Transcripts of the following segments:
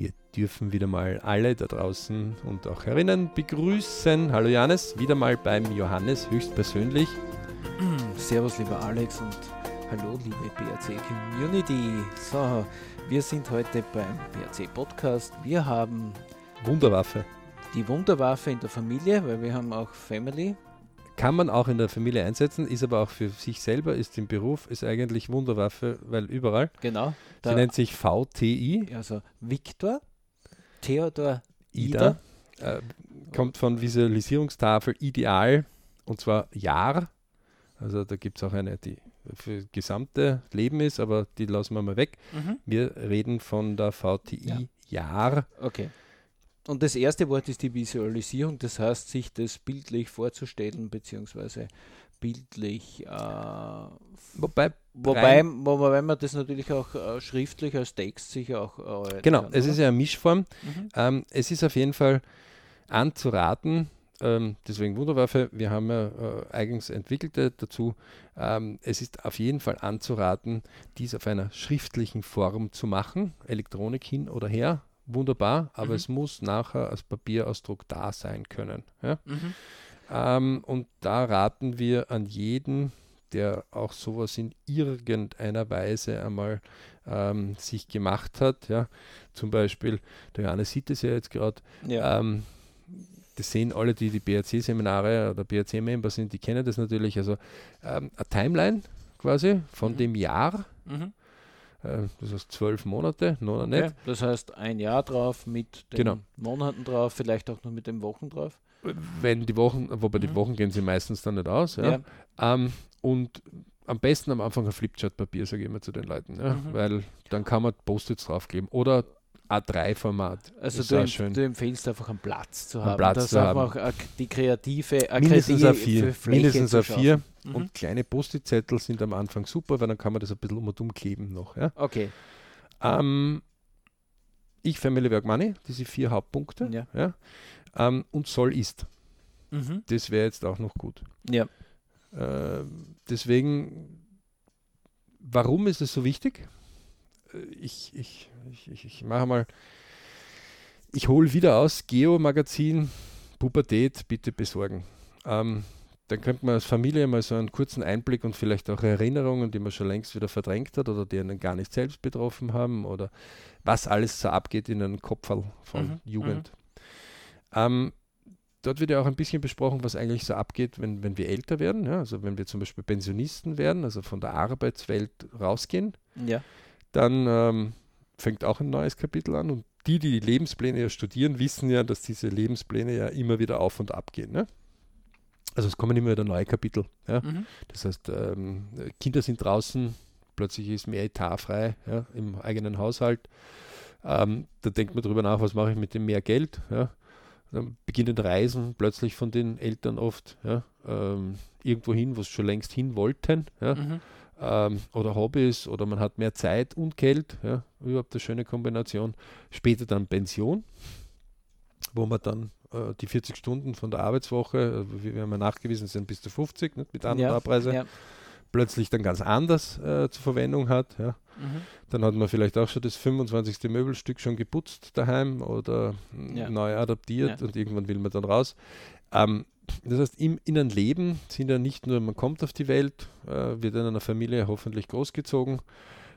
Wir dürfen wieder mal alle da draußen und auch herinnen begrüßen. Hallo Johannes, wieder mal beim Johannes höchstpersönlich. Servus, lieber Alex und hallo, liebe BRC Community. So, wir sind heute beim BRC Podcast. Wir haben Wunderwaffe. die Wunderwaffe in der Familie, weil wir haben auch Family. Kann man auch in der Familie einsetzen, ist aber auch für sich selber, ist im Beruf, ist eigentlich Wunderwaffe, weil überall. Genau. Sie nennt sich VTI, also Viktor, Theodor, IDA. Äh, kommt von Visualisierungstafel Ideal und zwar Jahr. Also da gibt es auch eine, die für das gesamte Leben ist, aber die lassen wir mal weg. Mhm. Wir reden von der VTI Jahr. Okay. Und das erste Wort ist die Visualisierung, das heißt, sich das bildlich vorzustellen, beziehungsweise bildlich, äh, Wobei, wobei, wobei man das natürlich auch äh, schriftlich als Text sicher auch erarbeiten genau, kann, es oder? ist ja eine Mischform. Mhm. Ähm, es ist auf jeden Fall anzuraten, ähm, deswegen Wunderwaffe, wir haben ja äh, eigens entwickelte dazu. Ähm, es ist auf jeden Fall anzuraten, dies auf einer schriftlichen Form zu machen, Elektronik hin oder her, wunderbar, aber Mhm. es muss nachher als Papierausdruck da sein können. Ja? Mhm. Ähm, und da raten wir an jeden, der auch sowas in irgendeiner Weise einmal ähm, sich gemacht hat. Ja? Zum Beispiel, der Johannes sieht es ja jetzt gerade, Ja. ähm, das sehen alle, die die BRC-Seminare oder BRC-Member sind, die kennen das natürlich. Also ähm, eine Timeline quasi von Mhm. dem Jahr, Mhm. Äh, das heißt zwölf Monate, noch Okay. nicht. Das heißt, ein Jahr drauf mit den Genau. Monaten drauf, vielleicht auch noch mit den Wochen drauf. Wenn die Wochen, wobei die Mhm. Wochen gehen sie meistens dann nicht aus. Ja? Ähm, und am besten am Anfang ein Flipchart-Papier, sage ich immer zu den Leuten, ja? Mhm. weil dann kann man Post-its draufkleben oder A3-Format. Also du, schön. du empfiehlst einfach einen Platz zu Einen haben. Platz da zu haben. auch äh, die kreative äh, Mindestens kreative A4. Fläche Mindestens zu A4. Mhm. Und kleine Post-it-Zettel sind am Anfang super, weil dann kann man das ein bisschen um und um kleben noch. Ja? Okay. Ähm, ich, Family, Work, Money, diese vier Hauptpunkte. Ja. Ja? Ähm, und soll ist. Mhm. Das wäre jetzt auch noch gut. Ja. Ähm, deswegen, warum ist es so wichtig? Äh, Ich, ich, ich, ich, ich mache mal, ich hole wieder aus, Geo-Magazin, Pubertät, bitte besorgen. Ähm, dann könnte man als Familie mal so einen kurzen Einblick und vielleicht auch Erinnerungen, die man schon längst wieder verdrängt hat oder die einen gar nicht selbst betroffen haben oder was alles so abgeht in einem Kopferl von Mhm, Jugend. Ähm, dort wird ja auch ein bisschen besprochen, was eigentlich so abgeht, wenn, wenn wir älter werden. Ja? Also wenn wir zum Beispiel Pensionisten werden, also von der Arbeitswelt rausgehen, Ja. dann ähm, fängt auch ein neues Kapitel an. Und die, die die Lebenspläne ja studieren, wissen ja, dass diese Lebenspläne ja immer wieder auf und ab gehen. Ne? Also es kommen immer wieder neue Kapitel. Ja? Mhm. Das heißt, ähm, Kinder sind draußen, plötzlich ist mehr Etat frei ja, im eigenen Haushalt. Ähm, da denkt man darüber nach, was mache ich mit dem mehr Geld. Ja. Dann beginnen Reisen plötzlich von den Eltern oft ja, ähm, irgendwo hin, wo sie schon längst hin wollten. Ja. Mhm. Ähm, oder Hobbys oder man hat mehr Zeit und Geld. Ja. Überhaupt eine schöne Kombination. Später dann Pension, wo man dann äh, die 40 Stunden von der Arbeitswoche, äh, wie wir haben ja nachgewiesen sind, bis zu 50 nicht, mit An- und Ja. Abreise Ja. plötzlich dann ganz anders äh, zur Verwendung hat. Ja. Mhm. Dann hat man vielleicht auch schon das 25. Möbelstück schon geputzt daheim oder mm, Ja. neu adaptiert und irgendwann will man dann raus. Ähm, das heißt, im inneren Leben sind ja nicht nur, man kommt auf die Welt, äh, wird in einer Familie hoffentlich großgezogen,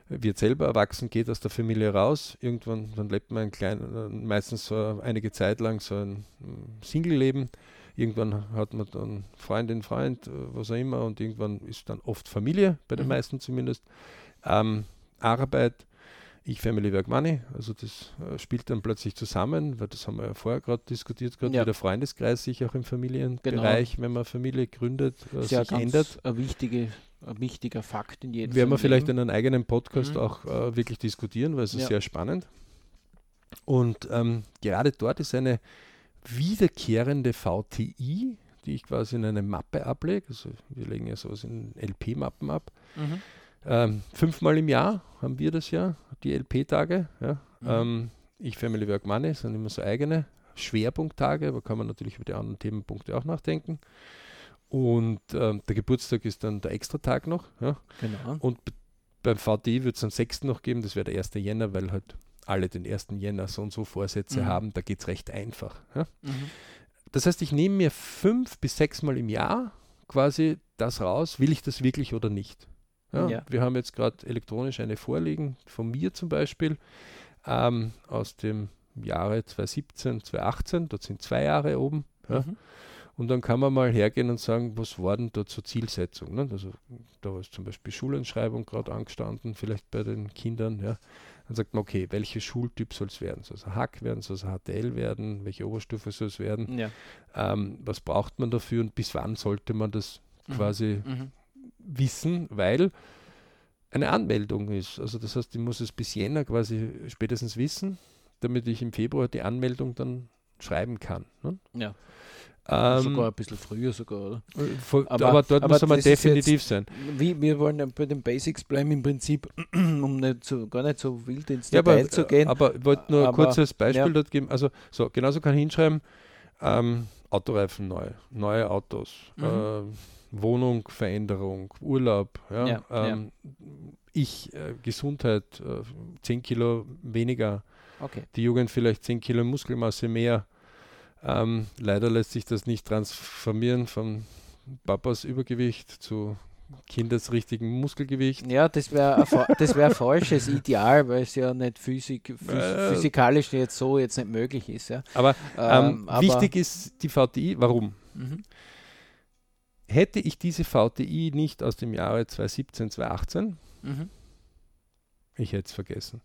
wird selber erwachsen, geht aus der Familie raus. Irgendwann, dann lebt man ein klein, meistens so einige Zeit lang so ein mm, Single-Leben. Irgendwann hat man dann Freundin, Freund, äh, was auch immer, und irgendwann ist dann oft Familie, bei den Mhm. meisten zumindest. Ähm, Arbeit, ich Family Work Money, also das äh, spielt dann plötzlich zusammen, weil das haben wir ja vorher gerade diskutiert, gerade Ja. wie der Freundeskreis sich auch im Familienbereich, wenn man Familie gründet, äh, Ist ja sich ganz ändert. Ein, wichtige, wichtiger Fakt in jedem Werden wir vielleicht in einem eigenen Podcast Mhm. auch äh, wirklich diskutieren, weil es ist Ja. sehr spannend. Und ähm, gerade dort ist eine wiederkehrende VTI, die ich quasi in eine Mappe ablege. Also wir legen ja sowas in LP-Mappen ab. Mhm. Ähm, fünfmal im Jahr haben wir das ja, die LP-Tage. Ja. Mhm. Ähm, ich Family Work Money sind immer so eigene Schwerpunkttage, aber kann man natürlich über die anderen Themenpunkte auch nachdenken. Und ähm, der Geburtstag ist dann der Extratag noch. Ja. Genau. Und beim VTI wird es am 6. noch geben, das wäre der 1. Jänner, weil halt alle den 1. Jänner so und so Vorsätze Mhm. haben, da geht es recht einfach. Ja? Mhm. Das heißt, ich nehme mir fünf bis sechs Mal im Jahr quasi das raus, will ich das wirklich oder nicht. Ja, Ja. Wir haben jetzt gerade elektronisch eine vorliegen, von mir zum Beispiel, ähm, aus dem Jahre 2017, 2018, dort sind zwei Jahre oben. Mhm. Und dann kann man mal hergehen und sagen, was war denn dort zur Zielsetzung? Ne? Also da ist zum Beispiel Schulentschreibung gerade angestanden, vielleicht bei den Kindern. Ja. Dann sagt man, okay, welcher Schultyp soll es werden? Soll es ein Hack werden? Soll es ein HTL werden? Welche Oberstufe soll es werden? Ja. Ähm, was braucht man dafür und bis wann sollte man das Mhm. quasi Mhm. wissen? Weil eine Anmeldung ist. Also das heißt, ich muss es bis Jänner quasi spätestens wissen, damit ich im Februar die Anmeldung dann schreiben kann. Ne? Ja. Ähm, sogar ein bisschen früher sogar, oder? voll, Aber- aber, dort aber muss man definitiv sein. Wie, wir wollen bei den Basics bleiben im Prinzip, um nicht so, gar nicht so wild ins Ja, Detail aber, zu gehen. aber ich wollte nur ein kurzes Beispiel ja. dort geben. Also so, genauso kann ich hinschreiben, ähm, Autoreifen neu, neue Autos, Mhm. äh, Wohnung, Veränderung, Urlaub, Ja, ja. ähm, ich, äh, Gesundheit, äh, 10 Kilo weniger, okay. die Jugend vielleicht 10 Kilo Muskelmasse mehr. Ähm, leider lässt sich das nicht transformieren von Papas Übergewicht zu Kindes richtigen Muskelgewicht. Ja, das wäre das wär ein falsches Ideal, weil es ja nicht physik, phys Äh. physikalisch jetzt so jetzt nicht möglich ist. Ja. Aber, ähm, aber- wichtig ist die VTI. Warum? Mhm. Hätte ich diese VTI nicht aus dem Jahre 2017, 2018, Mhm. ich hätte es vergessen.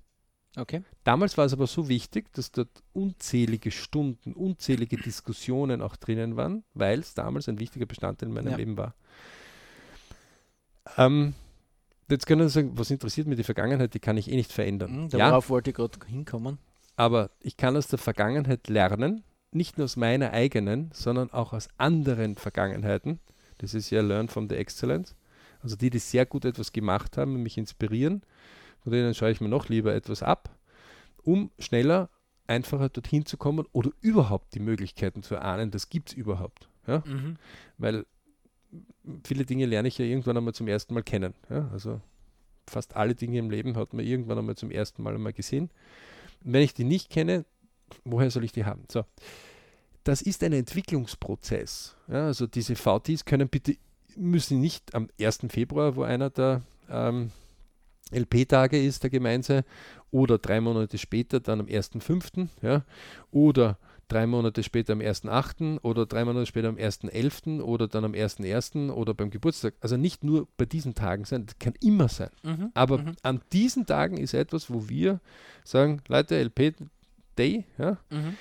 Okay. Damals war es aber so wichtig, dass dort unzählige Stunden, unzählige Diskussionen auch drinnen waren, weil es damals ein wichtiger Bestandteil in meinem Ja. Leben war. Ähm, jetzt können Sie sagen, was interessiert mich die Vergangenheit, die kann ich eh nicht verändern. Mhm, ja, Darauf wollte ich gerade hinkommen. aber ich kann aus der Vergangenheit lernen, nicht nur aus meiner eigenen, sondern auch aus anderen Vergangenheiten. Das ist ja Learn from the Excellence. Also die, die sehr gut etwas gemacht haben und mich inspirieren, von denen schaue ich mir noch lieber etwas ab, um schneller, einfacher dorthin zu kommen oder überhaupt die Möglichkeiten zu erahnen, das gibt es überhaupt. Ja? Mhm. Weil viele Dinge lerne ich ja irgendwann einmal zum ersten Mal kennen. Ja? Also fast alle Dinge im Leben hat man irgendwann einmal zum ersten Mal einmal gesehen. Und wenn ich die nicht kenne, woher soll ich die haben? So. Das ist ein Entwicklungsprozess. Ja? Also diese VTs können bitte, müssen nicht am 1. Februar, wo einer der ähm, LP-Tage ist, der Gemeinde, oder drei Monate später, dann am 1.5. Ja? Oder drei Monate später am 1.8. oder drei Monate später am 1.11. oder dann am 1.1. oder beim Geburtstag. Also nicht nur bei diesen Tagen sein, das kann immer sein. Mhm. Aber Mhm. an diesen Tagen ist etwas, wo wir sagen, Leute, LP Day, ja, Mhm.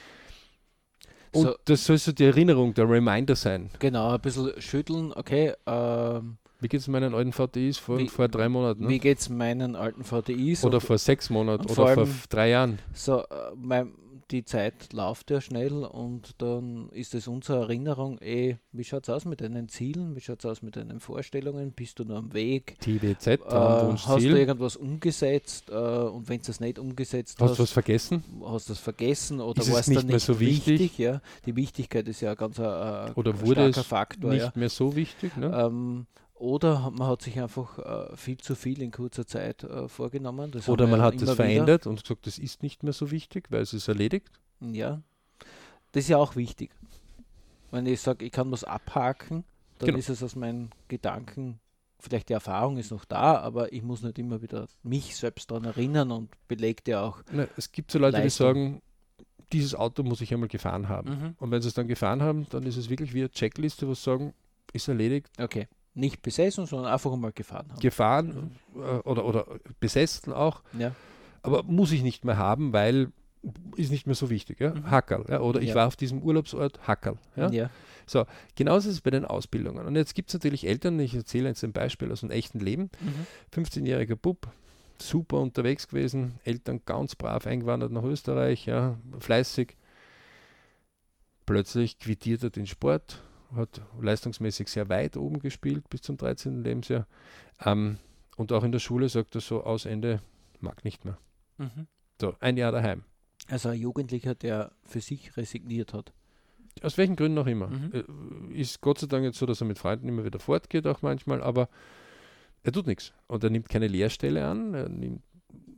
und So, das soll so die Erinnerung, der Reminder sein. genau, ein bisschen schütteln. Okay, ähm, Wie geht es meinen alten VTIs vor, Wie- vor drei Monaten? wie Ne? geht es meinen alten VDIs? Oder vor sechs Monaten oder vor vor drei Jahren. so, äh, mein, die Zeit läuft ja schnell und dann ist es unsere Erinnerung, eh, wie schaut es aus mit deinen Zielen, wie schaut es aus mit deinen Vorstellungen, bist du noch am Weg, TWZ, äh, hast du Ziel. irgendwas umgesetzt äh, und wenn du das nicht umgesetzt Hast hast, du was vergessen? hast du das vergessen oder es war es nicht dann mehr nicht so wichtig? ja? Die Wichtigkeit ist ja ein ganz äh, Oder ein wurde starker es Faktor, Nicht ja. mehr so wichtig? Ne? Ähm, oder man hat sich einfach äh, viel zu viel in kurzer Zeit äh, vorgenommen. Das Oder man hat es verändert und gesagt, das ist nicht mehr so wichtig, weil es ist erledigt. Wieder. Ja, das ist ja auch wichtig. Wenn ich sage, ich kann was abhaken, dann Genau. ist es aus meinen Gedanken, vielleicht die Erfahrung ist noch da, aber ich muss nicht immer wieder mich selbst daran erinnern und belegt ja auch. Ne, es gibt so Leute, Leistung. die sagen, dieses Auto muss ich einmal gefahren haben. Mhm. Und wenn sie es dann gefahren haben, dann ist es wirklich wie eine Checkliste, wo sie sagen, ist erledigt, Okay. Nicht besessen, sondern einfach einmal gefahren haben. gefahren äh, oder, oder besessen auch, ja. aber muss ich nicht mehr haben, weil ist nicht mehr so wichtig. Ja? Mhm. Hackerl. Ja? Oder ich Ja. war auf diesem Urlaubsort Hackerl. Ja? ja. Genauso ist es bei den Ausbildungen. Und jetzt gibt es natürlich Eltern, ich erzähle jetzt ein Beispiel aus dem echten Leben. Mhm. 15-jähriger Bub, super unterwegs gewesen, Eltern ganz brav eingewandert nach Österreich, ja, fleißig. Plötzlich quittiert er den Sport, hat leistungsmäßig sehr weit oben gespielt bis zum 13. Lebensjahr. Ähm, und auch in der Schule sagt er so aus Ende, mag nicht mehr. Mhm. So, ein Jahr daheim. Also ein Jugendlicher, der für sich resigniert hat. Aus welchen Gründen auch immer. Mhm. Äh, Ist Gott sei Dank jetzt so, dass er mit Freunden immer wieder fortgeht, auch manchmal, aber er tut nichts. Und er nimmt keine Lehrstelle an, er nimmt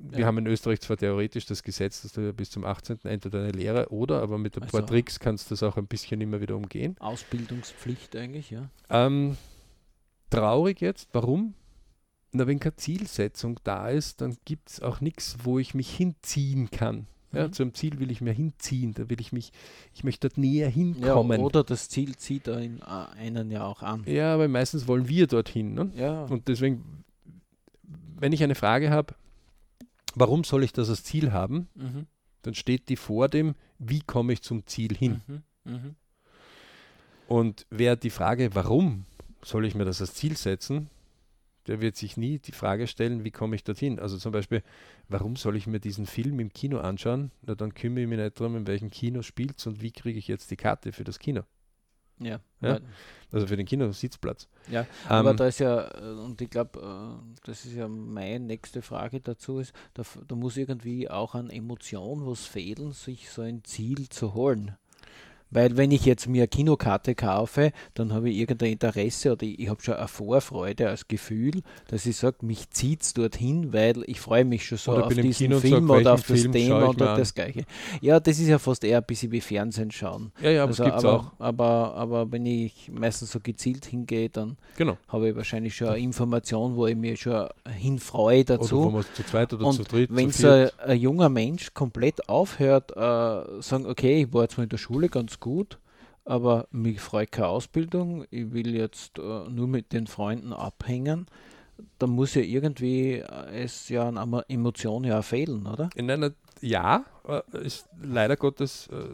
wir Ja. haben in Österreich zwar theoretisch das Gesetz, dass du bis zum 18. entweder eine Lehre oder, aber mit ein paar Also- Tricks kannst du das auch ein bisschen immer wieder umgehen. Ausbildungspflicht eigentlich, ja. Ähm, traurig jetzt, warum? Na, wenn keine Zielsetzung da ist, dann gibt es auch nichts, wo ich mich hinziehen kann. Ja, Mhm. Zum Ziel will ich mir hinziehen, da will ich mich, ich möchte dort näher ja hinkommen. oder das Ziel zieht einen, äh, einen ja auch an. Ja, aber meistens wollen wir dorthin. Ne? Ja, Und deswegen, wenn ich eine Frage habe, warum soll ich das als Ziel haben, mhm. dann steht die vor dem, wie komme ich zum Ziel hin. Mhm. Mhm. Und wer die Frage, warum soll ich mir das als Ziel setzen, der wird sich nie die Frage stellen, wie komme ich dorthin. Also zum Beispiel, warum soll ich mir diesen Film im Kino anschauen? Na, dann kümmere ich mich nicht darum, in welchem Kino spielt und wie kriege ich jetzt die Karte für das Kino. Ja, Ja. Also für den Kinositzplatz. Ja, Ähm, aber da ist ja, äh, und ich glaube, das ist ja meine nächste Frage dazu, ist, da, da muss irgendwie auch an Emotion was fehlen, sich so ein Ziel zu holen. Weil wenn ich jetzt mir eine Kinokarte kaufe, dann habe ich irgendein Interesse oder ich, ich habe schon eine Vorfreude als Gefühl, dass ich sage, mich zieht es dorthin, weil ich freue mich schon so Oder auf diesen Kino Film sag, oder auf das Film Thema oder das Gleiche. Ja, das ist ja fast eher ein bisschen wie Fernsehen schauen. Ja, ja, aber Also, aber, auch. Aber, aber wenn ich meistens so gezielt hingehe, dann Genau. habe ich wahrscheinlich schon eine Information, wo ich mir schon hinfreue Oder wo dazu. man zu zweit oder Und zu dritt, Wenn so ein, ein junger Mensch komplett aufhört, äh, sagen, okay, ich war jetzt mal in der Schule ganz gut, aber mich freut keine Ausbildung, ich will jetzt äh, nur mit den Freunden abhängen, dann muss ja irgendwie äh, es ja an einer Emotion ja fehlen, oder? In einer, ja, äh, ist leider Gottes äh,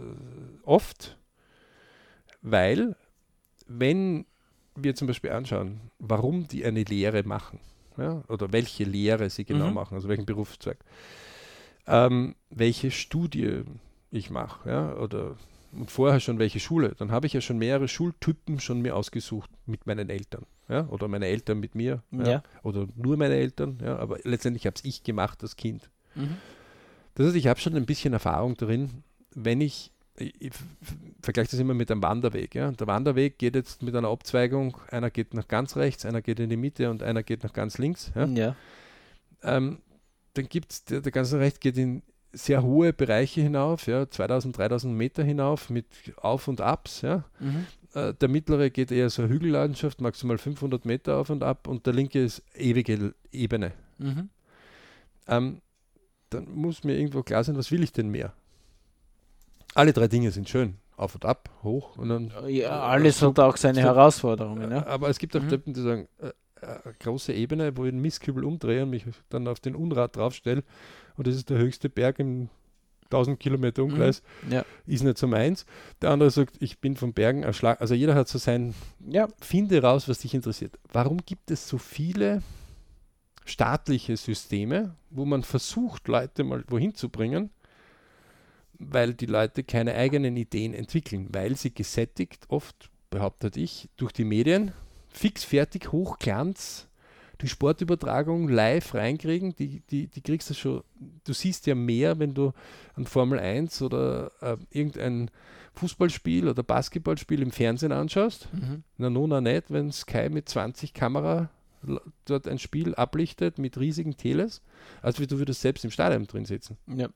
oft, weil wenn wir zum Beispiel anschauen, warum die eine Lehre machen, ja, oder welche Lehre sie genau Mhm. machen, also welchen Berufszweig, ähm, welche Studie ich mache, ja, oder und vorher schon welche Schule, dann habe ich ja schon mehrere Schultypen schon mir ausgesucht mit meinen Eltern, ja, oder meine Eltern mit mir, ja, Ja. oder nur meine Eltern, ja, aber letztendlich habe es ich gemacht als Kind. Mhm. Das heißt, ich habe schon ein bisschen Erfahrung drin, wenn ich, ich, ich vergleiche das immer mit einem Wanderweg. Ja? Der Wanderweg geht jetzt mit einer Abzweigung, einer geht nach ganz rechts, einer geht in die Mitte und einer geht nach ganz links. Ja? Ja. Ähm, dann gibt es, der, der ganze Recht geht in sehr hohe Bereiche hinauf, ja? 2000, 3000 Meter hinauf mit Auf und Abs. Ja? Mhm. Äh, der mittlere geht eher so Hügellandschaft, maximal 500 Meter auf und ab und der linke ist ewige Ebene. Mhm. ähm, dann muss mir irgendwo klar sein, was will ich denn mehr? Alle drei Dinge sind schön. Auf und ab, hoch und dann. Ja, alles hat auch seine Herausforderungen. Ja? Aber es gibt auch Mhm. Typen, die sagen, äh, äh, große Ebene, wo ich einen Mistkübel umdrehe und mich dann auf den Unrat draufstelle und das ist der höchste Berg im 1000 Kilometer Umkreis, Ja. ist nicht so meins. Der andere sagt, ich bin von Bergen erschlagen. Also jeder hat so sein, ja. finde raus, was dich interessiert. Warum gibt es so viele staatliche Systeme, wo man versucht, Leute mal wohin zu bringen, weil die Leute keine eigenen Ideen entwickeln, weil sie gesättigt, oft behauptet ich, durch die Medien, fix, fertig, Hochglanz, die Sportübertragung live reinkriegen, die, die, die kriegst du schon, du siehst ja mehr, wenn du ein Formel 1 oder äh, irgendein Fußballspiel oder Basketballspiel im Fernsehen anschaust. Mhm. Na, no, na nicht, wenn Sky mit 20 Kamera dort ein Spiel ablichtet mit riesigen Teles, als wie du würdest selbst im Stadion drin sitzen. Ja.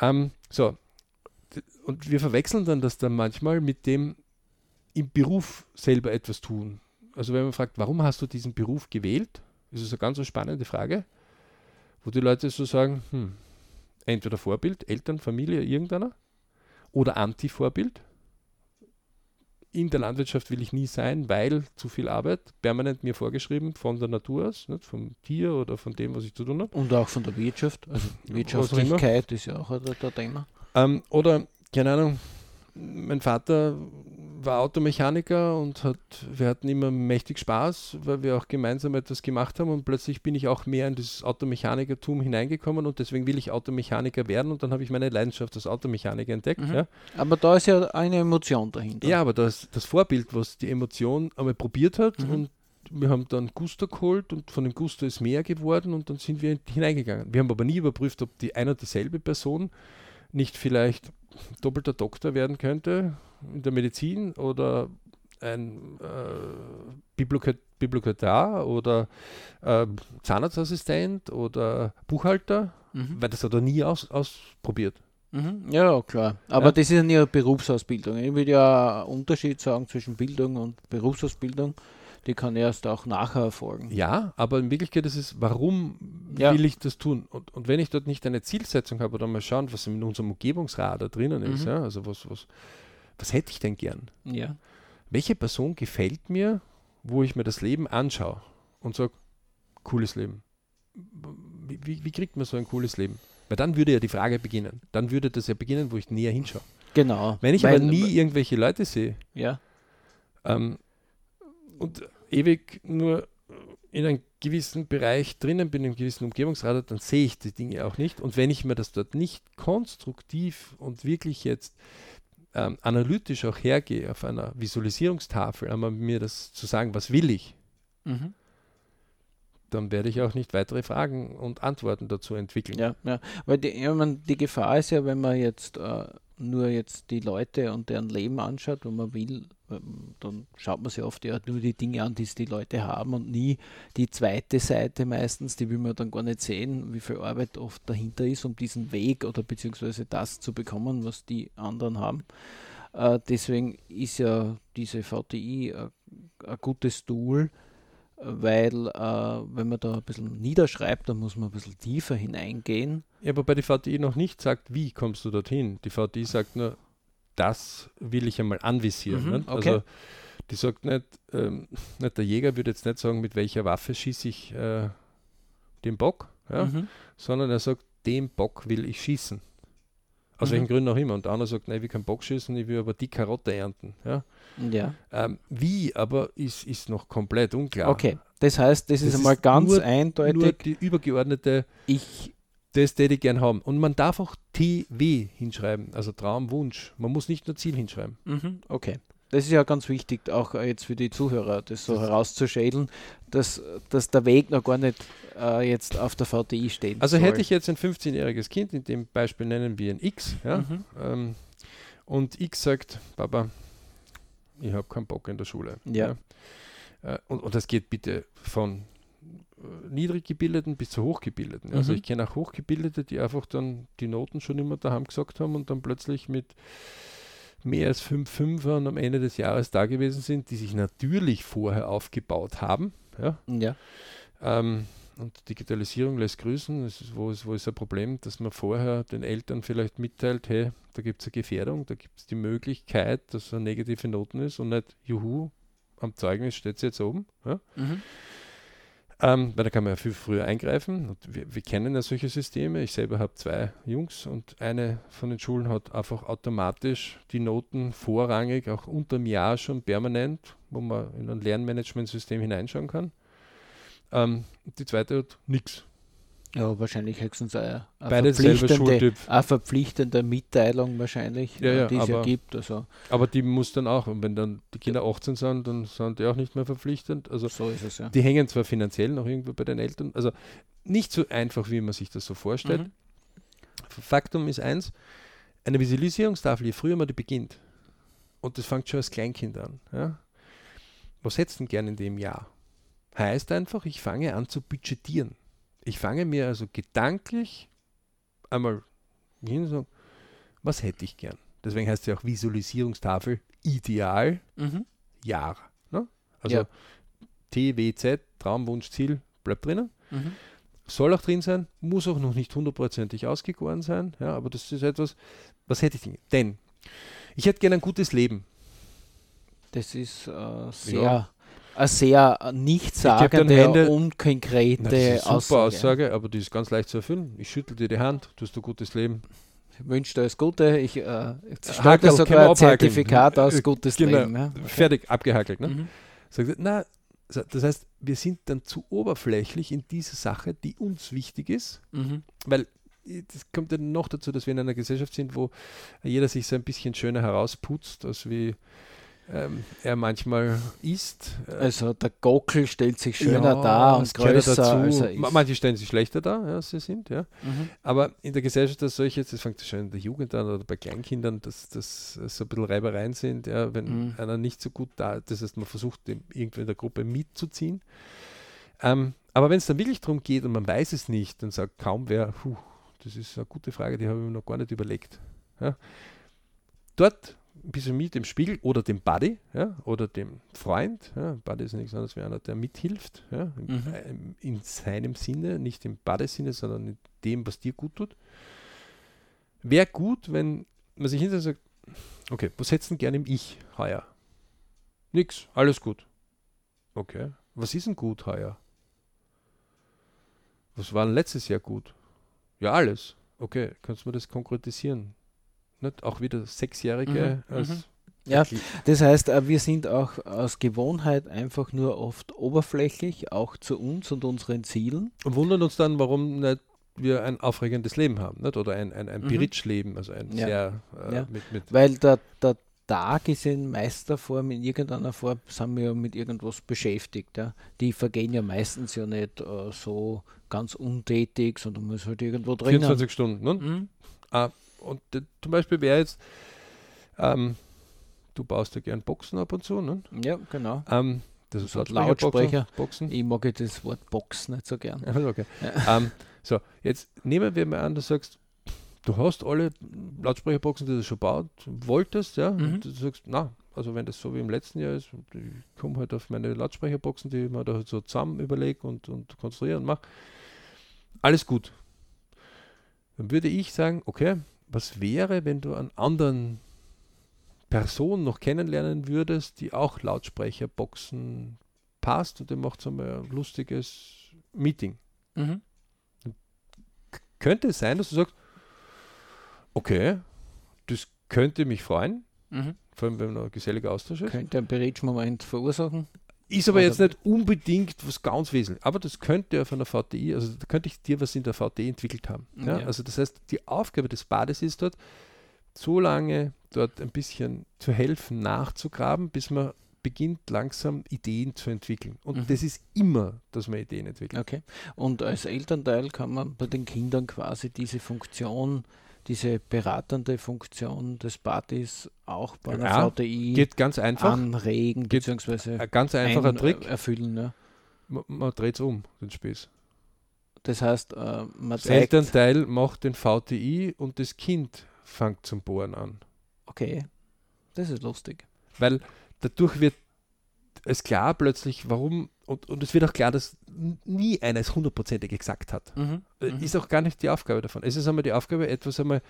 Ähm, so, und wir verwechseln dann das dann manchmal mit dem im Beruf selber etwas tun. Also wenn man fragt, warum hast du diesen Beruf gewählt, ist es eine ganz so spannende Frage, wo die Leute so sagen, hm, entweder Vorbild, Eltern, Familie, irgendeiner, oder Anti-Vorbild. In der Landwirtschaft will ich nie sein, weil zu viel Arbeit, permanent mir vorgeschrieben von der Natur aus, nicht, vom Tier oder von dem, was ich zu tun habe. Und auch von der Wirtschaft. Also. Wirtschaftlichkeit ist ja auch ein ein Thema. Ähm, oder, keine Ahnung, mein Vater war Automechaniker und hat, wir hatten immer mächtig Spaß, weil wir auch gemeinsam etwas gemacht haben und plötzlich bin ich auch mehr in das Automechanikertum hineingekommen und deswegen will ich Automechaniker werden und dann habe ich meine Leidenschaft als Automechaniker entdeckt. Mhm. Ja. Aber da ist ja eine Emotion dahinter. ja, aber das, das Vorbild, was die Emotion einmal probiert hat Mhm. und wir haben dann Gusto geholt und von dem Gusto ist mehr geworden und dann sind wir hineingegangen. Wir haben aber nie überprüft, ob die ein und dieselbe Person nicht vielleicht doppelter Doktor werden könnte in der Medizin oder ein äh, Bibliothek Bibliothekar oder äh, Zahnarztassistent oder Buchhalter, Mhm. weil das hat er nie aus, ausprobiert. Mhm. Ja, klar. Aber Ja. das ist ja nicht eine Berufsausbildung. Ich würde ja einen Unterschied sagen zwischen Bildung und Berufsausbildung. Die kann erst auch nachher erfolgen. Ja, aber in Wirklichkeit ist es, warum Ja. will ich das tun? Und, und wenn ich dort nicht eine Zielsetzung habe oder mal schauen, was in unserem Umgebungsradar drinnen ist, Mhm. ja, also was, was, was hätte ich denn gern? Ja. Welche Person gefällt mir, wo ich mir das Leben anschaue und sage, cooles Leben? Wie, wie, wie kriegt man so ein cooles Leben? Weil dann würde ja die Frage beginnen. Dann würde das ja beginnen, wo ich näher hinschaue. Genau. Wenn ich Weil- aber nie irgendwelche Leute sehe Ja. ähm, und ewig nur in einem gewissen Bereich drinnen bin, in einem gewissen Umgebungsradar, dann sehe ich die Dinge auch nicht. Und wenn ich mir das dort nicht konstruktiv und wirklich jetzt ähm, analytisch auch hergehe, auf einer Visualisierungstafel, einmal mir das zu sagen, was will ich, Mhm. dann werde ich auch nicht weitere Fragen und Antworten dazu entwickeln. Ja, ja. Weil die, ja, man, die Gefahr ist ja, wenn man jetzt äh, nur jetzt die Leute und deren Leben anschaut, wenn man will, dann schaut man sich oft ja nur die Dinge an, die die Leute haben und nie die zweite Seite meistens, die will man dann gar nicht sehen, wie viel Arbeit oft dahinter ist, um diesen Weg oder beziehungsweise das zu bekommen, was die anderen haben. Äh, deswegen ist ja diese VTI äh, ein gutes Tool, weil äh, wenn man da ein bisschen niederschreibt, dann muss man ein bisschen tiefer hineingehen. Ja, wobei die VTI noch nicht sagt, wie kommst du dorthin. Die VTI sagt nur, das will ich einmal anvisieren. Mhm, okay. Also die sagt nicht, ähm, nicht, der Jäger würde jetzt nicht sagen, mit welcher Waffe schieße ich äh, den Bock, ja? Mhm. sondern er sagt, den Bock will ich schießen. Aus Mhm. welchen Gründen auch immer. Und der andere sagt, nein, ich will keinen Bock schießen, ich will aber die Karotte ernten. Ja? Ja, Ähm, wie aber ist, ist noch komplett unklar. okay. Das heißt, das, Das ist einmal ganz nur- eindeutig. Nur die übergeordnete ich, Das täte ich gern haben. Und man darf auch TW hinschreiben, also Traumwunsch. Man muss nicht nur Ziel hinschreiben. mhm, okay. Das ist ja ganz wichtig, auch äh, jetzt für die Zuhörer, das so herauszuschädeln, dass, dass der Weg noch gar nicht äh, jetzt auf der VTI steht. Also hätte ich jetzt ein 15-jähriges Kind, in dem Beispiel nennen wir ein X, ja, Mhm. ähm, und X sagt, Papa, ich habe keinen Bock in der Schule. Ja. Äh, und, und das geht bitte von niedriggebildeten bis zu hochgebildeten. Also Mhm. ich kenne auch Hochgebildete, die einfach dann die Noten schon immer daheim gesagt haben und dann plötzlich mit mehr als fünf Fünfern am Ende des Jahres da gewesen sind, die sich natürlich vorher aufgebaut haben. Ja? Ja. Ähm, und Digitalisierung lässt grüßen. Das ist, wo, ist, wo ist ein Problem, dass man vorher den Eltern vielleicht mitteilt, hey, da gibt es eine Gefährdung, da gibt es die Möglichkeit, dass eine negative Noten ist und nicht, juhu, am Zeugnis steht es jetzt oben. Ja? Mhm. Ähm, weil da kann man ja viel früher eingreifen. Wir, wir kennen ja solche Systeme. Ich selber habe zwei Jungs und eine von den Schulen hat einfach automatisch die Noten vorrangig, auch unter dem Jahr schon permanent, wo man in ein Lernmanagementsystem hineinschauen kann. Ähm, die zweite hat nichts. Ja, wahrscheinlich höchstens eine, eine, Beide verpflichtende, eine verpflichtende Mitteilung wahrscheinlich, Ja, ja, die es ja gibt. Also Aber die muss dann auch, und wenn dann die Kinder 18 sind, dann sind die auch nicht mehr verpflichtend. Also so ist es ja. die hängen zwar finanziell noch irgendwo bei den Eltern, also nicht so einfach, wie man sich das so vorstellt. Mhm. Faktum ist eins, eine Visualisierungstafel, je früher man die beginnt, und das fängt schon als Kleinkind an, ja, was hättest du denn gern in dem Jahr? Heißt einfach, ich fange an zu budgetieren. Ich fange mir also gedanklich einmal hin und sage, was hätte ich gern? Deswegen heißt es ja auch Visualisierungstafel ideal Mhm. Jahr. Ne? Also Ja. TWZ, Traumwunsch, Ziel, bleibt drinnen. Mhm. Soll auch drin sein, muss auch noch nicht hundertprozentig ausgegoren sein, ja, aber das ist etwas, was hätte ich denn? Denn ich hätte gerne ein gutes Leben. Das ist äh, sehr, Ja. Eine sehr dann nichtssagende, unkonkrete Na, das ist eine super Aussage. Aussage. aber die ist ganz leicht zu erfüllen. Ich schüttel dir die Hand, du hast ein gutes Leben. Ich wünsche dir alles Gute. Ich äh, können wir sogar ein. Zertifikat aus Äh, gutes genau. Leben. Ja? Fertig, abgehackelt. Ne? Mhm. Sagt na, das heißt, wir sind dann zu oberflächlich in dieser Sache, die uns wichtig ist. Mhm. weil äh, das kommt ja noch dazu, dass wir in einer Gesellschaft sind, wo jeder sich so ein bisschen schöner herausputzt, als wie ähm, er manchmal ist. Äh, also der Gockel stellt sich schöner ja, dar und größer dazu. als er ist. Manche stellen sich schlechter dar, ja, sie sind, ja. Mhm. Aber in der Gesellschaft als solches, das fängt schon in der Jugend an oder bei Kleinkindern, dass das so ein bisschen Reibereien sind, ja, wenn mhm. einer nicht so gut da, das heißt, man versucht, irgendwie in der Gruppe mitzuziehen. Ähm, aber wenn es dann wirklich darum geht und man weiß es nicht, dann sagt kaum wer, puh, das ist eine gute Frage, die habe ich mir noch gar nicht überlegt. Ja. Dort bisschen mit dem Spiegel oder dem Buddy ja, oder dem Freund. Ja. Buddy ist nichts anderes wie einer, der mithilft. Ja, mhm. In seinem Sinne, nicht im Buddy-Sinne, sondern in dem, was dir gut tut. Wäre gut, wenn man sich hinterher sagt, okay, was hättest du denn gerne im Ich heuer? Nix, alles gut. Okay, was ist denn gut heuer? Was war denn letztes Jahr gut? Ja, alles. Okay, kannst du mir das konkretisieren? Nicht? Auch wieder Sechsjährige mhm. als. Mhm. Ja, das heißt, äh, wir sind auch aus Gewohnheit einfach nur oft oberflächlich, auch zu uns und unseren Zielen. Und wundern uns dann, warum nicht wir ein aufregendes Leben haben, nicht? oder ein, ein, ein mhm. Beritsch-Leben, also ein ja. sehr äh, ja. mit, mit Weil der, der Tag ist in meister Form, in irgendeiner Form sind wir ja mit irgendwas beschäftigt. Ja. Die vergehen ja meistens ja nicht äh, so ganz untätig, sondern man muss halt irgendwo drin. 24 Stunden, ne? Mhm. Ah, und äh, zum Beispiel wäre jetzt, ähm, du baust ja gern Boxen ab und zu, ne? Ja, genau. Ähm, das ist Lautsprecher. Lautsprecher. Boxen. Ich mag das Wort Box nicht so gern. okay. Ja. Ähm, so, jetzt nehmen wir mal an, du sagst, du hast alle Lautsprecherboxen, die du schon baut, wolltest, ja, mhm. und du sagst, na, also wenn das so wie im letzten Jahr ist, ich komme halt auf meine Lautsprecherboxen, die ich mir da halt so zusammen überlege und, und konstruiere und mache, alles gut. Dann würde ich sagen, okay, was wäre, wenn du einen anderen Person noch kennenlernen würdest, die auch Lautsprecherboxen passt und ihr macht so ein lustiges Meeting. Mhm. Könnte es sein, dass du sagst, okay, das könnte mich freuen, mhm. vor allem wenn man ein geselliger Austausch ist. Könnte einen Berätsch-Moment verursachen. Ist aber jetzt nicht unbedingt was ganz Wesentliches, aber das könnte auf einer VTI, also da könnte ich dir was in der VTI entwickelt haben. Ja? Ja. Also das heißt, die Aufgabe des Bades ist dort, so lange dort ein bisschen zu helfen, nachzugraben, bis man beginnt langsam Ideen zu entwickeln. Und mhm. das ist immer, dass man Ideen entwickelt. Okay. Und als Elternteil kann man bei den Kindern quasi diese Funktion diese beratende Funktion des Partys auch bei einer ja, VTI geht ganz einfach. anregen bzw. ganz einfacher Trick erfüllen. Ja. Man, man dreht es um, den Spieß. Das heißt, äh, man Das Elternteil macht den VTI und das Kind fängt zum Bohren an. Okay, das ist lustig. Weil dadurch wird es klar plötzlich, warum, und, und es wird auch klar, dass nie einer es hundertprozentig gesagt hat. Mhm. Äh, mhm. Ist auch gar nicht die Aufgabe davon. Es ist einmal die Aufgabe, etwas einmal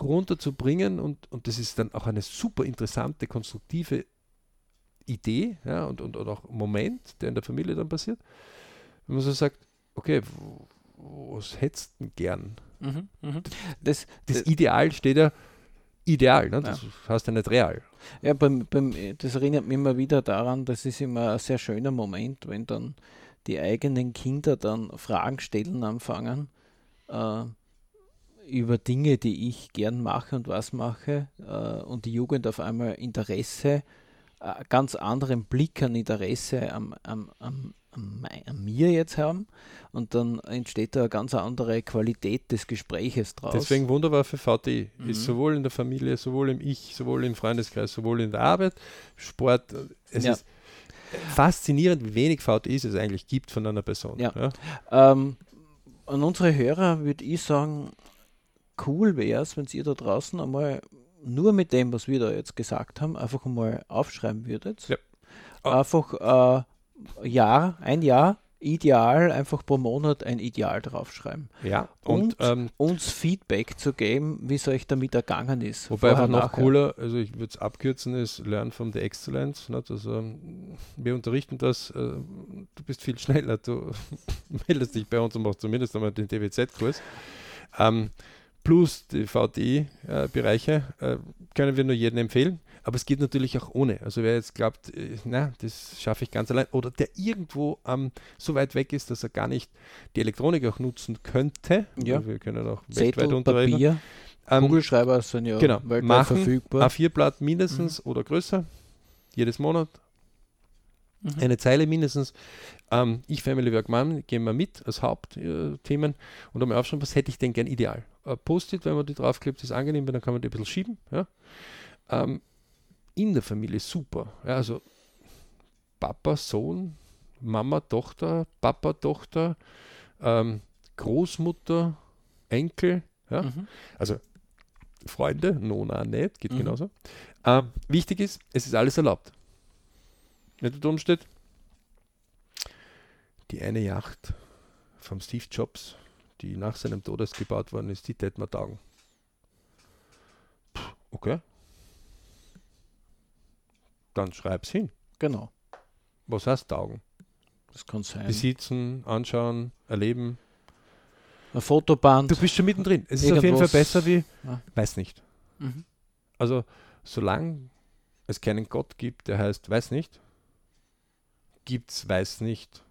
runterzubringen und, und das ist dann auch eine super interessante, konstruktive Idee ja, und, und, und auch Moment, der in der Familie dann passiert. Wenn man so sagt, okay, was hättest du denn gern? Mhm, mh. das, das, das, Ideal steht ja ideal, ne? das ja. heißt ja nicht real. Ja, beim, beim, das erinnert mich immer wieder daran, das ist immer ein sehr schöner Moment, wenn dann die eigenen Kinder dann Fragen stellen anfangen äh, über Dinge, die ich gern mache und was mache äh, und die Jugend auf einmal Interesse, äh, ganz anderen Blick an Interesse am, am, am, an mir jetzt haben und dann entsteht da eine ganz andere Qualität des Gespräches draus. Deswegen wunderbar für VT. Mhm. Ist sowohl in der Familie, sowohl im Ich, sowohl im Freundeskreis, sowohl in der Arbeit, Sport. Es ja. ist faszinierend, wie wenig VTIs es eigentlich gibt von einer Person. Ja. ja. Ähm, an unsere Hörer würde ich sagen, cool wäre es, wenn ihr da draußen einmal nur mit dem, was wir da jetzt gesagt haben, einfach einmal aufschreiben würdet. Ja. Einfach äh, Jahr, ein Jahr, ideal, einfach pro Monat ein Ideal draufschreiben. Ja. Und, und ähm, uns Feedback zu geben, wie es euch damit ergangen ist. Wobei einfach noch nachher. cooler, also ich würde es abkürzen, ist Learn from the Excellence. Nicht? Also wir unterrichten das, äh, du bist viel schneller, du meldest dich bei uns und machst zumindest einmal den DWZ-Kurs. Ähm, plus die VDI-Bereiche äh, äh, können wir nur jedem empfehlen. Aber es geht natürlich auch ohne. Also wer jetzt glaubt, äh, na, das schaffe ich ganz allein, oder der irgendwo ähm, so weit weg ist, dass er gar nicht die Elektronik auch nutzen könnte. Ja. Wir können auch Zettel, weltweit unterrichten. Papier, ähm, Kugelschreiber sind ja genau, weltweit machen, verfügbar. A4-Blatt mindestens mhm. oder größer. jedes Monat Mhm. eine Zeile mindestens. Ähm, ich, Family Work Mom, gehen wir mit als Hauptthemen und einmal aufschreiben, was hätte ich denn gern ideal. Äh, Post-it, wenn man die draufklebt, ist angenehm, weil dann kann man die ein bisschen schieben. Ja? Ähm, in der Familie super. Ja, also Papa, Sohn, Mama, Tochter, Papa, Tochter, ähm, Großmutter, Enkel, ja? Mhm. also Freunde, Nona nicht, geht Mhm. genauso. Ähm, wichtig ist, es ist alles erlaubt. Wenn da drum steht, die eine Yacht vom Steve Jobs, die nach seinem Todes gebaut worden ist, die tät man taugen. Puh, Okay. Dann schreib's hin. Genau. Was heißt taugen? Das kann sein. Besitzen, anschauen, erleben. Ein Fotoband. Du bist schon mittendrin. Es ist auf jeden Fall besser wie, Ja. weiß nicht. Mhm. Also, solange es keinen Gott gibt, der heißt weiß nicht, gibt's weiß nicht,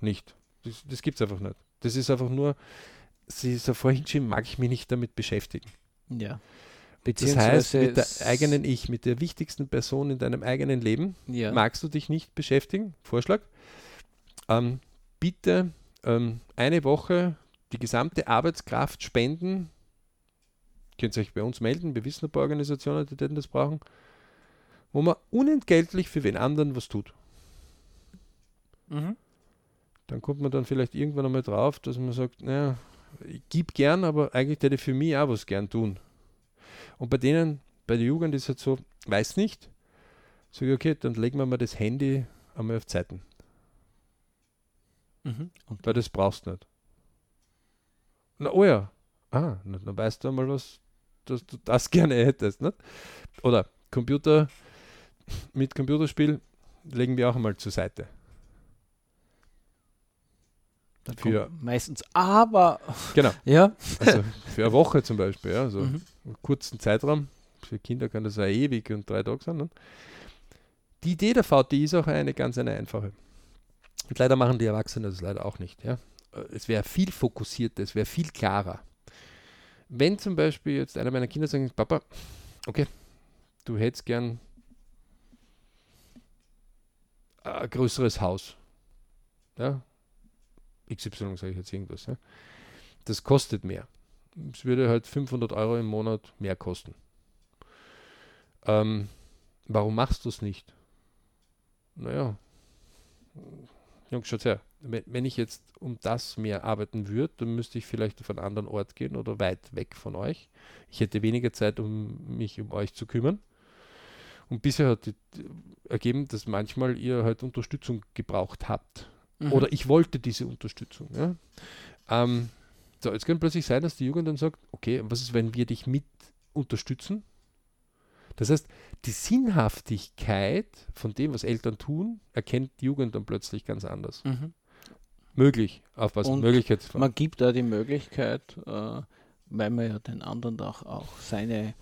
nicht. Das, das gibt's einfach nicht. Das ist einfach nur, sie ist ja vorhin schon, mag ich mich nicht damit beschäftigen. Ja. Das heißt, mit der eigenen Ich, mit der wichtigsten Person in deinem eigenen Leben, ja. magst du dich nicht beschäftigen? Vorschlag. Ähm, bitte ähm, eine Woche die gesamte Arbeitskraft spenden. Könnt ihr euch bei uns melden, wir wissen ein paar Organisationen, die das brauchen, wo man unentgeltlich für wen anderen was tut. Mhm. Dann kommt man dann vielleicht irgendwann einmal drauf, dass man sagt, naja, ich gebe gern, aber eigentlich hätte ich für mich auch was gern tun. Und bei denen, bei der Jugend ist halt so, weiß nicht, sage ich, okay, dann legen wir mal das Handy einmal auf Zeiten, Mhm. Und weil das brauchst du nicht. Na, oh ja, ah, na, dann weißt du einmal was, dass du das gerne hättest, nicht? Oder Computer, mit Computerspiel legen wir auch einmal zur Seite. dann für- meistens, aber Genau. ja. Also für eine Woche zum Beispiel, ja, so Mhm. Kurzen Zeitraum. Für Kinder kann das ja ewig und drei Tage sein. Ne? Die Idee der VTI ist auch eine ganz eine einfache. Und leider machen die Erwachsenen das leider auch nicht. Ja? Äh, Es wäre viel fokussierter, es wäre viel klarer. Wenn zum Beispiel jetzt einer meiner Kinder sagt, Papa, okay, du hättest gern ein größeres Haus. Ja? XY sage ich jetzt irgendwas. Ja? Das kostet mehr. Es würde halt 500 Euro im Monat mehr kosten. Ähm, warum machst du es nicht? Naja, Jungs, schaut her. Wenn, ich jetzt um das mehr arbeiten würde, dann müsste ich vielleicht auf einen anderen Ort gehen oder weit weg von euch. Ich hätte weniger Zeit, um mich um euch zu kümmern. Und bisher hat die, ergeben, dass manchmal ihr halt Unterstützung gebraucht habt. Mhm. Oder ich wollte diese Unterstützung. Ja? Ähm, so, jetzt kann plötzlich sein, dass die Jugend dann sagt, okay, was ist, wenn wir dich mit unterstützen? Das heißt, die Sinnhaftigkeit von dem, was Eltern tun, erkennt die Jugend dann plötzlich ganz anders. Mhm. Möglich, aufpassen, Und Möglichkeit. Man gibt da die Möglichkeit, äh, weil man ja den anderen auch, auch seine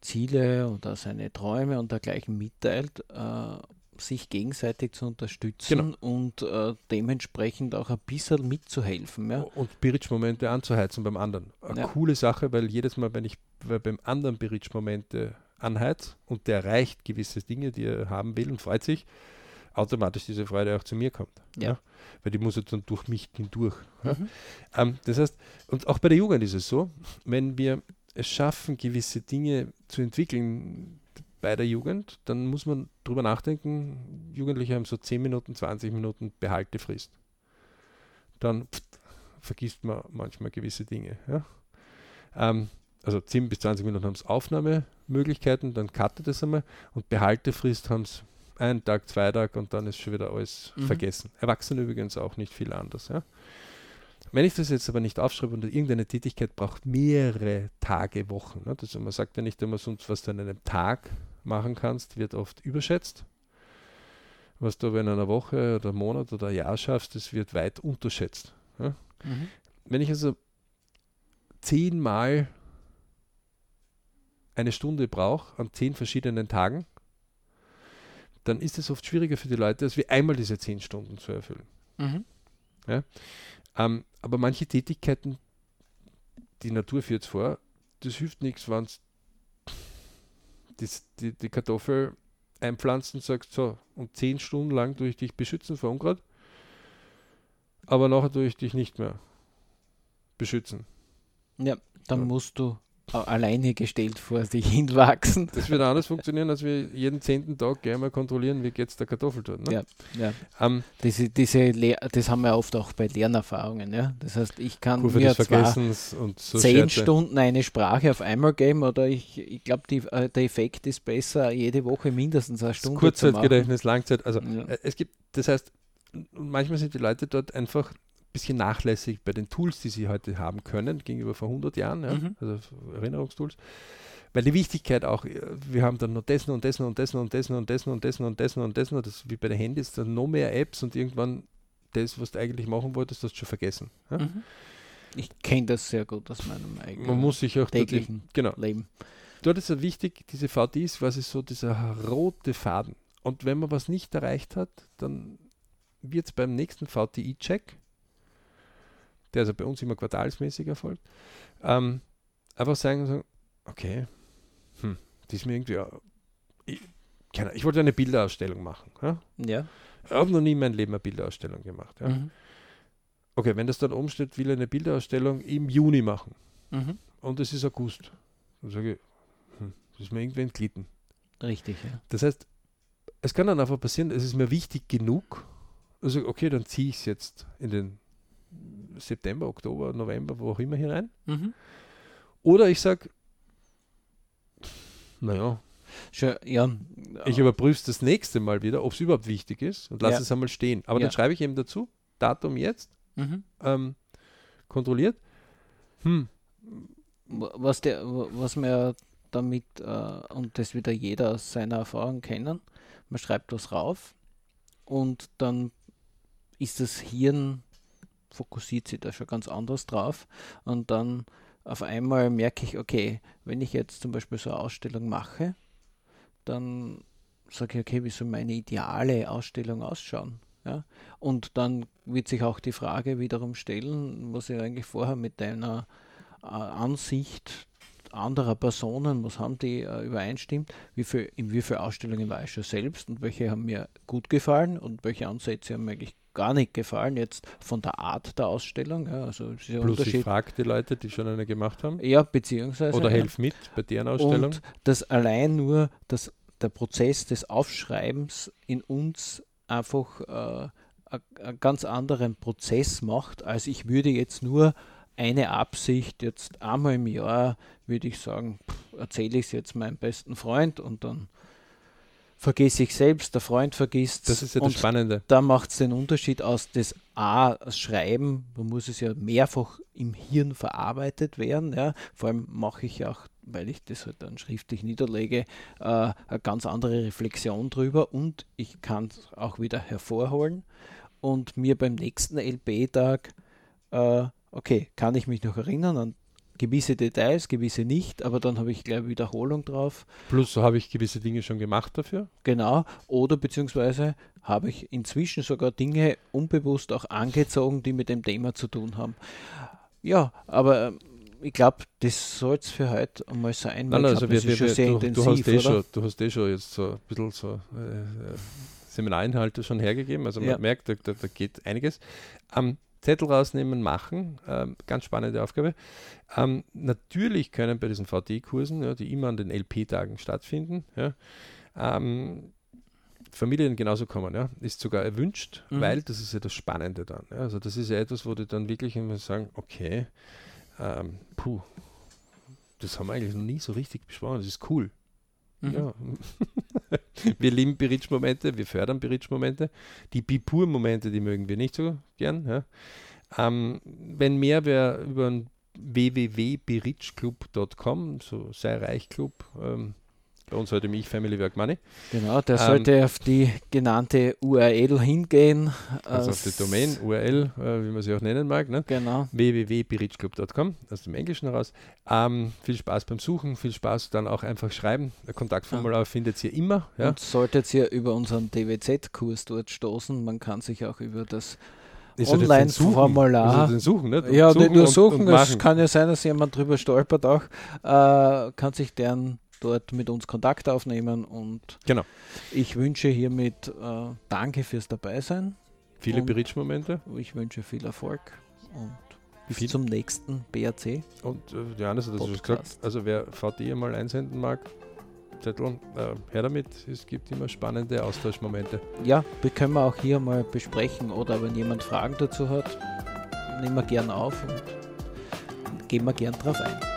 Ziele oder seine Träume und dergleichen mitteilt, äh, sich gegenseitig zu unterstützen Genau. und äh, dementsprechend auch ein bisschen mitzuhelfen. Ja? Und Berichtsmomente anzuheizen beim anderen. Eine Ja. coole Sache, weil jedes Mal, wenn ich beim anderen Berichtsmomente anheiz und der erreicht gewisse Dinge, die er haben will und freut sich, automatisch diese Freude auch zu mir kommt. Ja. Weil die muss jetzt dann durch mich hindurch. Ja? Mhm. Ähm, das heißt, und auch bei der Jugend ist es so, wenn wir es schaffen, gewisse Dinge zu entwickeln bei der Jugend, dann muss man drüber nachdenken, Jugendliche haben so 10 Minuten, 20 Minuten Behaltefrist. Dann pft, vergisst man manchmal gewisse Dinge. Ja? Ähm, also 10 bis 20 Minuten haben es Aufnahmemöglichkeiten, dann cuttet es einmal und Behaltefrist haben es einen Tag, zwei Tage und dann ist schon wieder alles Mhm. vergessen. Erwachsene übrigens auch nicht viel anders. Ja? Wenn ich das jetzt aber nicht aufschreibe und irgendeine Tätigkeit braucht mehrere Tage, Wochen, ne? das, man sagt ja nicht immer sonst, was an einem Tag machen kannst, wird oft überschätzt. Was du aber in einer Woche oder Monat oder Jahr schaffst, das wird weit unterschätzt. Mhm. Wenn ich also zehnmal eine Stunde brauche an zehn verschiedenen Tagen, dann ist es oft schwieriger für die Leute, als wie einmal diese zehn Stunden zu erfüllen. Mhm. Ähm, aber manche Tätigkeiten, die Natur führt vor, das hilft nichts, wenn die, die Kartoffel einpflanzt und sagst, so, und zehn Stunden lang tue ich dich beschützen vor Unkraut, aber nachher tue ich dich nicht mehr beschützen. Ja, dann ja. musst du alleine gestellt vor sich hinwachsen. Das wird anders funktionieren, als wir jeden zehnten Tag gerne mal kontrollieren, wie geht es der Kartoffel dort. Ne? Ja, ja. Ähm, diese, diese das haben wir oft auch bei Lernerfahrungen. Ja? Das heißt, ich kann Kurve mir zwar so zehn Scherze. Stunden eine Sprache auf einmal geben oder ich, ich glaube, äh, der Effekt ist besser, jede Woche mindestens eine Stunde Kurzzeitgedächtnis, Langzeit. Also ja. äh, es gibt, das heißt, manchmal sind die Leute dort einfach bisschen nachlässig bei den Tools, die sie heute haben können, gegenüber vor 100 Jahren, ja, mhm. also Erinnerungstools. Weil die Wichtigkeit auch, äh, wir haben dann noch dessen und dessen und dessen und dessen und dessen und dessen und dessen und dessen und das wie bei den Handys, dann noch mehr Apps und irgendwann das, was du eigentlich machen wolltest, hast du schon vergessen. Ja? Mhm. Ich kenne das sehr gut aus meinem eigenen Man muss sich auch täglichen die, genau. Leben. Dort ist ja wichtig, diese VDs, quasi so dieser rote Faden. Und wenn man was nicht erreicht hat, dann wird es beim nächsten VTI-Check der also bei uns immer quartalsmäßig erfolgt, ähm, einfach sagen, so, okay, hm, die ist mir irgendwie, ich, keine, ich wollte eine Bilderausstellung machen. Ja? ja. Ich habe noch nie in meinem Leben eine Bilderausstellung gemacht. Ja? Mhm. Okay, wenn das dann oben steht, will eine Bilderausstellung im Juni machen mhm. und es ist August, dann sage ich, hm, das ist mir irgendwie entglitten. Richtig, ja. Das heißt, es kann dann einfach passieren, es ist mir wichtig genug, also okay, dann ziehe ich es jetzt in den September, Oktober, November, wo auch immer hinein. Mhm. Oder ich sage, naja, Schon, ja. Ich überprüfe es das nächste Mal wieder, ob es überhaupt wichtig ist und lasse ja. es einmal stehen. Aber ja. dann schreibe ich eben dazu, Datum jetzt, mhm. ähm, kontrolliert. Hm. Was, der, was wir damit, äh, und das wieder jeder aus seiner Erfahrung kennen, man schreibt was rauf und dann ist das Hirn fokussiert sich da schon ganz anders drauf. Und dann auf einmal merke ich, okay, wenn ich jetzt zum Beispiel so eine Ausstellung mache, dann sage ich, okay, wie soll meine ideale Ausstellung ausschauen? Ja? Und dann wird sich auch die Frage wiederum stellen, was ich eigentlich vorher mit deiner äh, Ansicht anderer Personen, was haben die äh, übereinstimmt, wie viel, in wie viele Ausstellungen war ich schon selbst und welche haben mir gut gefallen und welche Ansätze haben mir eigentlich gar nicht gefallen, jetzt von der Art der Ausstellung. Ja, also Plus ich frage die Leute, die schon eine gemacht haben. Ja, beziehungsweise. Oder ja. helf mit bei deren Ausstellung. Und dass allein nur das, der Prozess des Aufschreibens in uns einfach äh, einen ganz anderen Prozess macht, als ich würde jetzt nur eine Absicht, jetzt einmal im Jahr, würde ich sagen, erzähle ich es jetzt meinem besten Freund und dann vergesse ich selbst, der Freund vergisst. Das ist ja das Spannende. Da macht es den Unterschied aus, das A, das Schreiben, da muss es ja mehrfach im Hirn verarbeitet werden. Ja. Vor allem mache ich auch, weil ich das halt dann schriftlich niederlege, äh, eine ganz andere Reflexion drüber und ich kann es auch wieder hervorholen und mir beim nächsten LP-Tag, äh, okay, kann ich mich noch erinnern an gewisse Details, gewisse nicht, aber dann habe ich gleich Wiederholung drauf. Plus so habe ich gewisse Dinge schon gemacht dafür. Genau, oder beziehungsweise habe ich inzwischen sogar Dinge unbewusst auch angezogen, die mit dem Thema zu tun haben. Ja, aber ähm, ich glaube, das soll es für heute einmal sein. Nein, also wir, wir, wir, du, du, hast eh schon, du hast eh schon jetzt so ein bisschen so äh, äh Seminarinhalte schon hergegeben, also man ja. merkt, da, da, da, geht einiges. Ähm, Zettel rausnehmen, machen. Ähm, ganz spannende Aufgabe. Ähm, natürlich können bei diesen VT-Kursen, ja, die immer an den LP-Tagen stattfinden, ja, ähm, Familien genauso kommen. Ja. Ist sogar erwünscht, mhm. weil das ist ja das Spannende dann. Ja. Also das ist ja etwas, wo die dann wirklich immer sagen, okay, ähm, puh, das haben wir eigentlich noch nie so richtig besprochen, das ist cool. Mhm. Ja. wir lieben Beritsch-Momente, wir fördern Beritsch-Momente. Die Bipur-Momente, die mögen wir nicht so gern. Ja. Ähm, wenn mehr wer über www.beritschclub.com, so sei reich Club, ähm, bei uns heute mich Family Work Money. Genau, der ähm, sollte auf die genannte URL hingehen. Also auf die Domain URL, äh, wie man sie auch nennen mag. Ne? Genau. www.berichclub.com, aus dem Englischen heraus. Ähm, viel Spaß beim Suchen, viel Spaß dann auch einfach schreiben. Ein Kontaktformular ja. findet ihr immer. Ja? Und solltet ihr über unseren DWZ-Kurs dort stoßen, man kann sich auch über das Online-Formular. Suchen, ne? Ja, suchen nicht nur suchen. Es kann ja sein, dass jemand drüber stolpert auch. Äh, kann sich deren dort mit uns Kontakt aufnehmen und Genau. ich wünsche hiermit äh, danke fürs Dabeisein. Viele Bridge-Momente. Ich wünsche viel Erfolg und bis Viel- zum nächsten BRC. Und äh, Johannes hat das Podcast. gesagt. Also wer VD mal einsenden mag, Zettel, äh, her damit. Es gibt immer spannende Austauschmomente. Ja, wir können wir auch hier mal besprechen oder wenn jemand Fragen dazu hat, nehmen wir gern auf und gehen wir gern drauf ein.